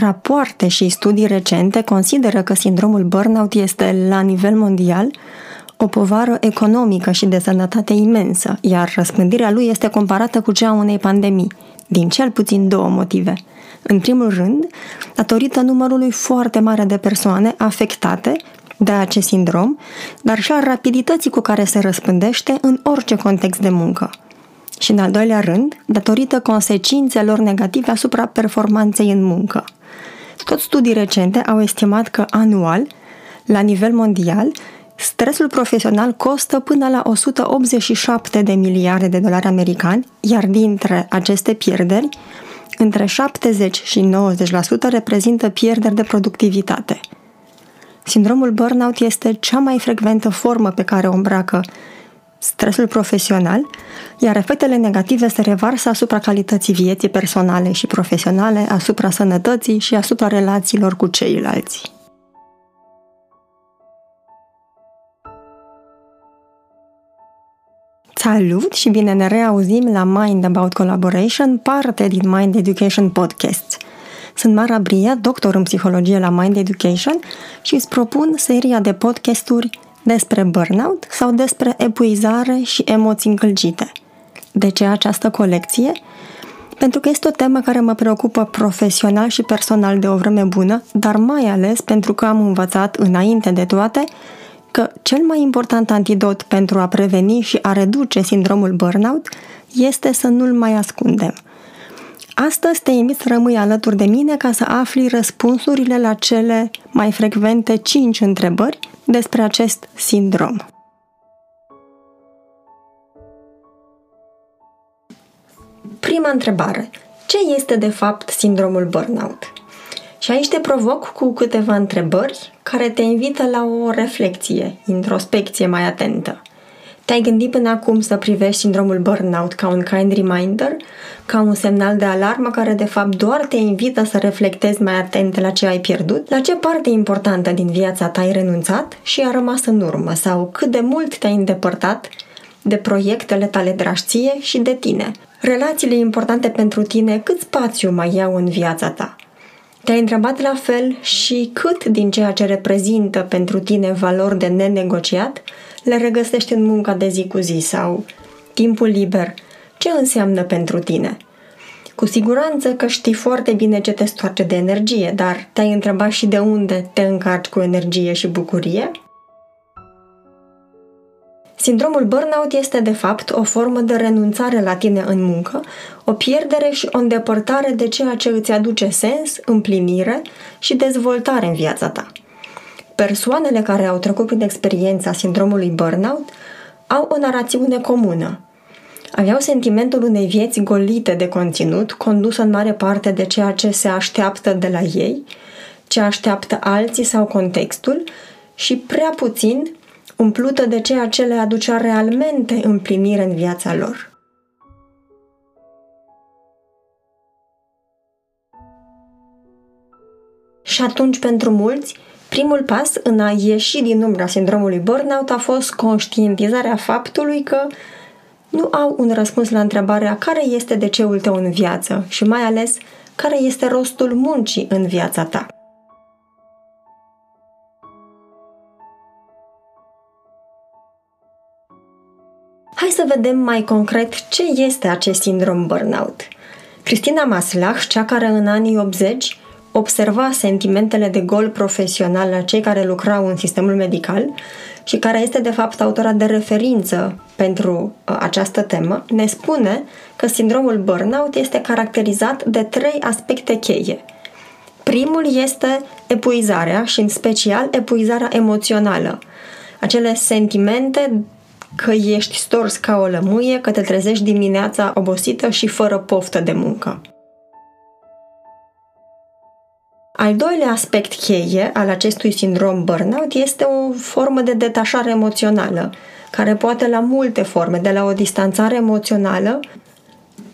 Rapoarte și studii recente consideră că sindromul burnout este, la nivel mondial, o povară economică și de sănătate imensă, iar răspândirea lui este comparată cu cea a unei pandemii, din cel puțin două motive. În primul rând, datorită numărului foarte mare de persoane afectate de acest sindrom, dar și a rapidității cu care se răspândește în orice context de muncă. Și în al doilea rând, datorită consecințelor negative asupra performanței în muncă. Tot studii recente au estimat că anual, la nivel mondial, stresul profesional costă până la 187 de miliarde de dolari americani, iar dintre aceste pierderi, între 70 și 90% reprezintă pierderi de productivitate. Sindromul burnout este cea mai frecventă formă pe care o îmbracă stresul profesional, iar efectele negative se revarsă asupra calității vieții personale și profesionale, asupra sănătății și asupra relațiilor cu ceilalți. Salut și bine ne reauzim la Mind About Collaboration, parte din Mind Education Podcast. Sunt Mara Bria, doctor în psihologie la Mind Education și îți propun seria de podcasturi despre burnout sau despre epuizare și emoții încălcite. De ce această colecție? Pentru că este o temă care mă preocupă profesional și personal de o vreme bună, dar mai ales pentru că am învățat înainte de toate că cel mai important antidot pentru a preveni și a reduce sindromul burnout este să nu-l mai ascundem. Astăzi te invit să rămâi alături de mine ca să afli răspunsurile la cele mai frecvente 5 întrebări despre acest sindrom. Prima întrebare. Ce este de fapt sindromul burnout? Și aici te provoc cu câteva întrebări care te invită la o reflexie, introspecție mai atentă. Te-ai gândit până acum să privești sindromul burnout ca un kind reminder, ca un semnal de alarmă care de fapt doar te invită să reflectezi mai atent la ce ai pierdut, la ce parte importantă din viața ta ai renunțat și a rămas în urmă sau cât de mult te-ai îndepărtat de proiectele tale dragi ție și de tine. Relațiile importante pentru tine cât spațiu mai iau în viața ta? Te-ai întrebat la fel și cât din ceea ce reprezintă pentru tine valori de nenegociat le regăsești în munca de zi cu zi sau timpul liber. Ce înseamnă pentru tine? Cu siguranță că știi foarte bine ce te stoarce de energie, dar te-ai întrebat și de unde te încarci cu energie și bucurie? Sindromul burnout este de fapt o formă de renunțare la tine în muncă, o pierdere și o îndepărtare de ceea ce îți aduce sens, împlinire și dezvoltare în viața ta. Persoanele care au trecut prin experiența sindromului burnout au o narațiune comună. Aveau sentimentul unei vieți golite de conținut, condusă în mare parte de ceea ce se așteaptă de la ei, ce așteaptă alții sau contextul și prea puțin umplută de ceea ce le aducea realmente împlinire în viața lor. Și atunci, pentru mulți, primul pas în a ieși din umbra sindromului burnout a fost conștientizarea faptului că nu au un răspuns la întrebarea care este de ceul tău în viață și mai ales care este rostul muncii în viața ta. Hai să vedem mai concret ce este acest sindrom burnout. Cristina Maslach, cea care în anii 80 observa sentimentele de gol profesional la cei care lucrau în sistemul medical și care este de fapt autora de referință pentru uh, această temă, ne spune că sindromul burnout este caracterizat de trei aspecte cheie. Primul este epuizarea și în special epuizarea emoțională. Acele sentimente că ești stors ca o lămâie, că te trezești dimineața obosită și fără poftă de muncă. Al doilea aspect cheie al acestui sindrom burnout este o formă de detașare emoțională, care poate la multe forme, de la o distanțare emoțională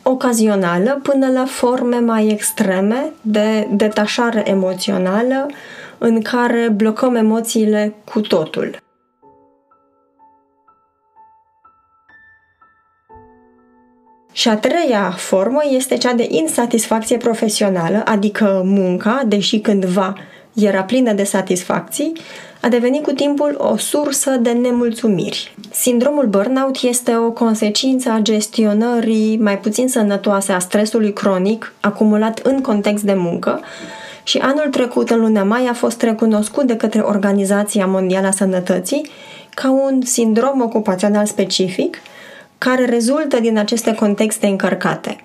ocazională până la forme mai extreme de detașare emoțională în care blocăm emoțiile cu totul. Și a treia formă este cea de insatisfacție profesională, adică munca, deși cândva era plină de satisfacții, a devenit cu timpul o sursă de nemulțumiri. Sindromul burnout este o consecință a gestionării mai puțin sănătoase a stresului cronic acumulat în context de muncă și anul trecut, în luna mai, a fost recunoscut de către Organizația Mondială a Sănătății ca un sindrom ocupațional specific care rezultă din aceste contexte încărcate.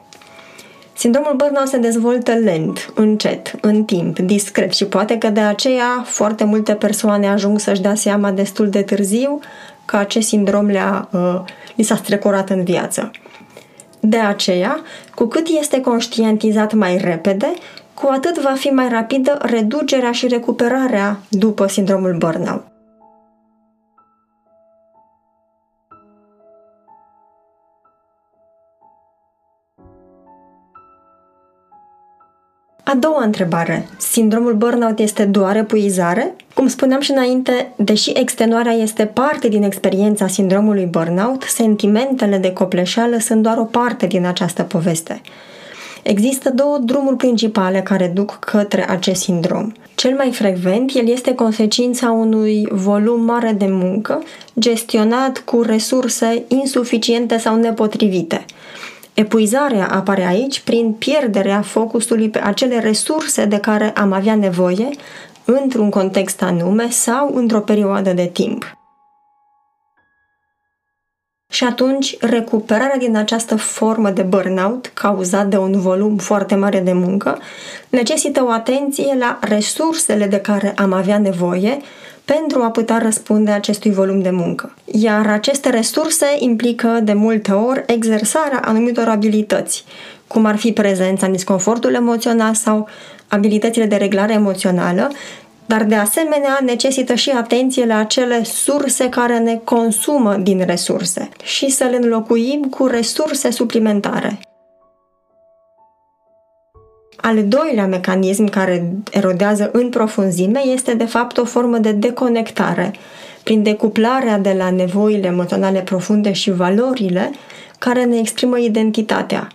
Sindromul burnout se dezvoltă lent, încet, în timp, discret și poate că de aceea foarte multe persoane ajung să-și dea seama destul de târziu că acest sindrom le-a, uh, li s-a strecurat în viață. De aceea, cu cât este conștientizat mai repede, cu atât va fi mai rapidă reducerea și recuperarea după sindromul burnout. A doua întrebare. Sindromul burnout este doar epuizare? Cum spuneam și înainte, deși extenuarea este parte din experiența sindromului burnout, sentimentele de copleșeală sunt doar o parte din această poveste. Există două drumuri principale care duc către acest sindrom. Cel mai frecvent, el este consecința unui volum mare de muncă, gestionat cu resurse insuficiente sau nepotrivite – Epuizarea apare aici prin pierderea focusului pe acele resurse de care am avea nevoie într-un context anume sau într-o perioadă de timp. Și atunci, recuperarea din această formă de burnout, cauzat de un volum foarte mare de muncă, necesită o atenție la resursele de care am avea nevoie pentru a putea răspunde acestui volum de muncă. Iar aceste resurse implică de multe ori exersarea anumitor abilități, cum ar fi prezența în disconfortul emoțional sau abilitățile de reglare emoțională, dar de asemenea necesită și atenție la acele surse care ne consumă din resurse și să le înlocuim cu resurse suplimentare. Al doilea mecanism care erodează în profunzime este de fapt o formă de deconectare, prin decuplarea de la nevoile emoționale profunde și valorile care ne exprimă identitatea.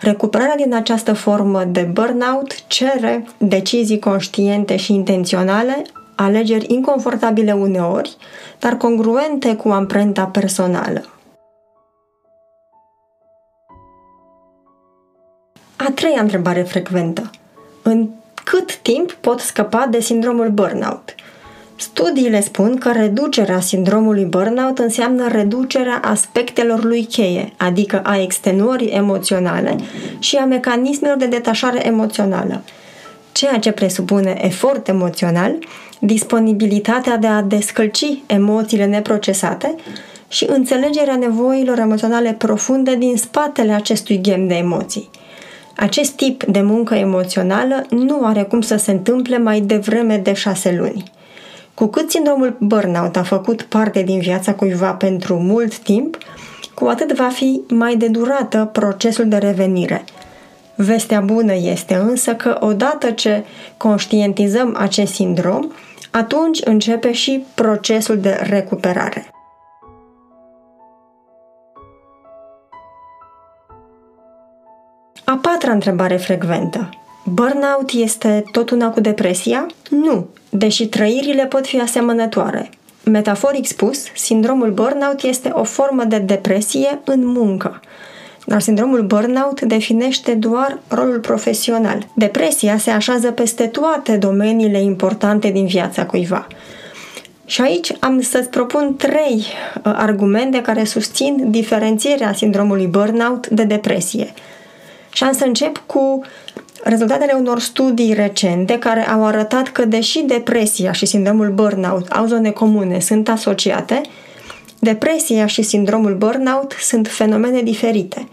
Recuperarea din această formă de burnout cere decizii conștiente și intenționale, alegeri inconfortabile uneori, dar congruente cu amprenta personală. Treia întrebare frecventă. În cât timp pot scăpa de sindromul burnout? Studiile spun că reducerea sindromului burnout înseamnă reducerea aspectelor lui cheie, adică a extenuării emoționale și a mecanismelor de detașare emoțională, ceea ce presupune efort emoțional, disponibilitatea de a descălci emoțiile neprocesate și înțelegerea nevoilor emoționale profunde din spatele acestui ghem de emoții – acest tip de muncă emoțională nu are cum să se întâmple mai devreme de șase luni. Cu cât sindromul burnout a făcut parte din viața cuiva pentru mult timp, cu atât va fi mai de durată procesul de revenire. Vestea bună este însă că odată ce conștientizăm acest sindrom, atunci începe și procesul de recuperare. Patra întrebare frecventă. Burnout este tot una cu depresia? Nu, deși trăirile pot fi asemănătoare. Metaforic spus, sindromul burnout este o formă de depresie în muncă. Dar sindromul burnout definește doar rolul profesional. Depresia se așează peste toate domeniile importante din viața cuiva. Și aici am să-ți propun trei uh, argumente care susțin diferențierea sindromului burnout de depresie – și am să încep cu rezultatele unor studii recente care au arătat că deși depresia și sindromul burnout au zone comune, sunt asociate, depresia și sindromul burnout sunt fenomene diferite.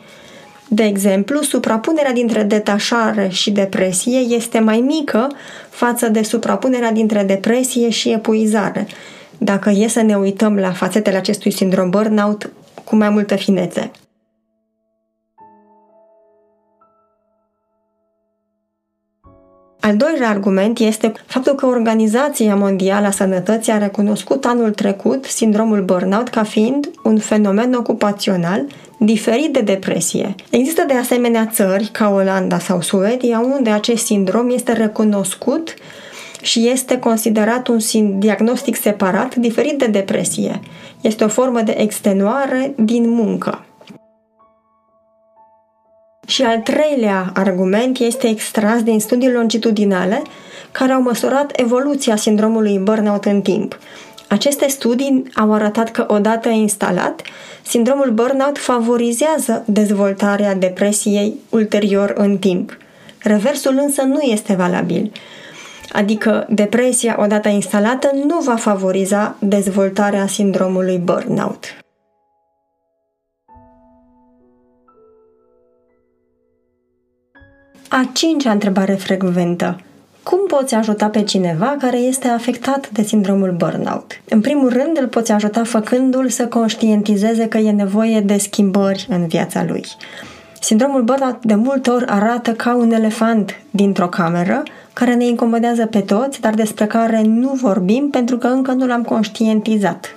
De exemplu, suprapunerea dintre detașare și depresie este mai mică față de suprapunerea dintre depresie și epuizare, dacă e să ne uităm la fațetele acestui sindrom burnout cu mai multă finețe. Al doilea argument este faptul că Organizația Mondială a Sănătății a recunoscut anul trecut sindromul burnout ca fiind un fenomen ocupațional diferit de depresie. Există de asemenea țări, ca Olanda sau Suedia, unde acest sindrom este recunoscut și este considerat un diagnostic separat, diferit de depresie. Este o formă de extenuare din muncă. Și al treilea argument este extras din studii longitudinale care au măsurat evoluția sindromului burnout în timp. Aceste studii au arătat că odată instalat, sindromul burnout favorizează dezvoltarea depresiei ulterior în timp. Reversul însă nu este valabil. Adică depresia odată instalată nu va favoriza dezvoltarea sindromului burnout. A cincea întrebare frecventă. Cum poți ajuta pe cineva care este afectat de sindromul burnout? În primul rând, îl poți ajuta făcându-l să conștientizeze că e nevoie de schimbări în viața lui. Sindromul burnout de multe ori arată ca un elefant dintr-o cameră care ne incomodează pe toți, dar despre care nu vorbim pentru că încă nu l-am conștientizat.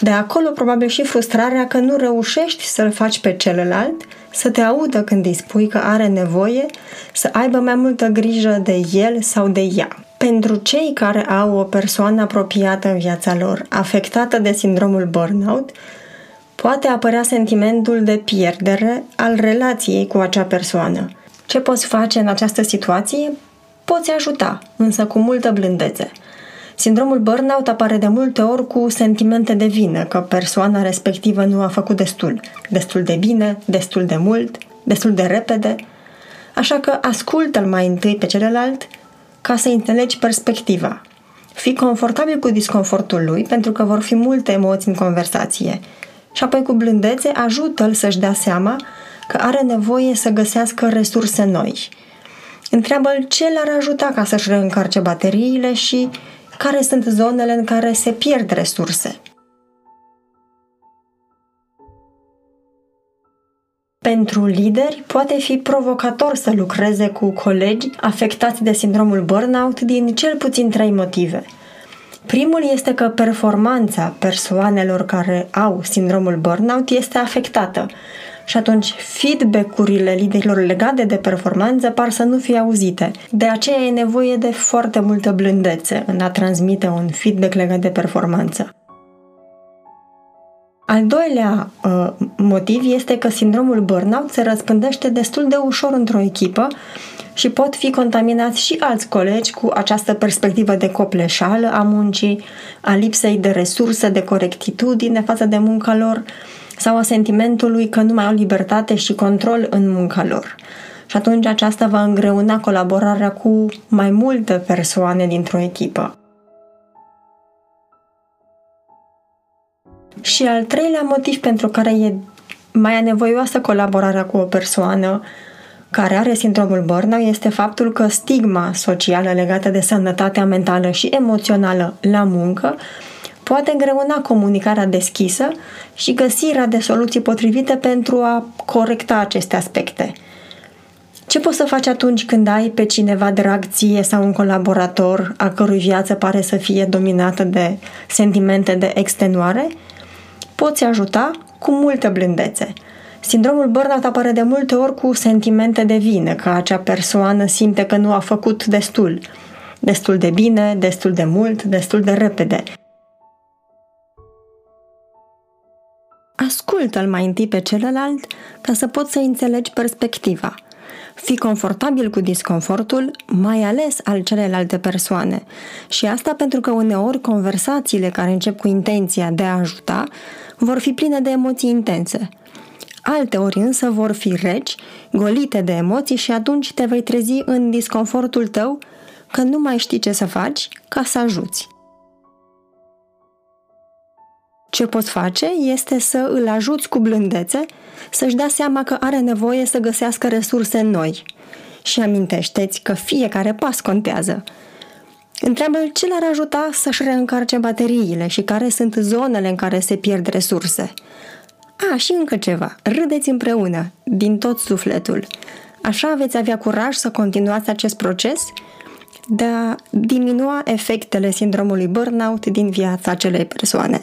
De acolo probabil și frustrarea că nu reușești să-l faci pe celălalt să te audă când îi spui că are nevoie să aibă mai multă grijă de el sau de ea. Pentru cei care au o persoană apropiată în viața lor, afectată de sindromul burnout, poate apărea sentimentul de pierdere al relației cu acea persoană. Ce poți face în această situație? Poți ajuta, însă cu multă blândețe – Sindromul burnout apare de multe ori cu sentimente de vină, că persoana respectivă nu a făcut destul. Destul de bine, destul de mult, destul de repede. Așa că ascultă-l mai întâi pe celălalt ca să înțelegi perspectiva. Fii confortabil cu disconfortul lui, pentru că vor fi multe emoții în conversație. Și apoi cu blândețe ajută-l să-și dea seama că are nevoie să găsească resurse noi. Întreabă-l ce l-ar ajuta ca să-și reîncarce bateriile și care sunt zonele în care se pierd resurse. Pentru lideri, poate fi provocator să lucreze cu colegi afectați de sindromul burnout din cel puțin trei motive. Primul este că performanța persoanelor care au sindromul burnout este afectată și atunci feedback-urile liderilor legate de performanță par să nu fie auzite. De aceea e nevoie de foarte multă blândețe în a transmite un feedback legat de performanță. Al doilea uh, motiv este că sindromul burnout se răspândește destul de ușor într-o echipă și pot fi contaminați și alți colegi cu această perspectivă de copleșală a muncii, a lipsei de resurse, de corectitudine față de munca lor, sau a sentimentului că nu mai au libertate și control în munca lor. Și atunci aceasta va îngreuna colaborarea cu mai multe persoane dintr-o echipă. Și al treilea motiv pentru care e mai anevoioasă colaborarea cu o persoană care are sindromul burnout este faptul că stigma socială legată de sănătatea mentală și emoțională la muncă poate îngreuna comunicarea deschisă și găsirea de soluții potrivite pentru a corecta aceste aspecte. Ce poți să faci atunci când ai pe cineva drag ție sau un colaborator a cărui viață pare să fie dominată de sentimente de extenuare? Poți ajuta cu multă blândețe. Sindromul burnout apare de multe ori cu sentimente de vină, că acea persoană simte că nu a făcut destul. Destul de bine, destul de mult, destul de repede. Ascultă-l mai întâi pe celălalt ca să poți să înțelegi perspectiva. Fii confortabil cu disconfortul, mai ales al celelalte persoane. Și asta pentru că uneori conversațiile care încep cu intenția de a ajuta vor fi pline de emoții intense. Alte ori însă vor fi reci, golite de emoții și atunci te vei trezi în disconfortul tău că nu mai știi ce să faci ca să ajuți. Ce poți face este să îl ajuți cu blândețe să-și dea seama că are nevoie să găsească resurse noi. Și amintește-ți că fiecare pas contează. întreabă ce l-ar ajuta să-și reîncarce bateriile și care sunt zonele în care se pierd resurse. A, și încă ceva. Râdeți împreună, din tot sufletul. Așa veți avea curaj să continuați acest proces de a diminua efectele sindromului burnout din viața acelei persoane.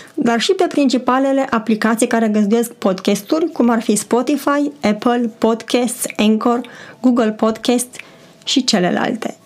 dar și pe principalele aplicații care găzduiesc podcasturi, cum ar fi Spotify, Apple Podcasts, Anchor, Google Podcasts și celelalte.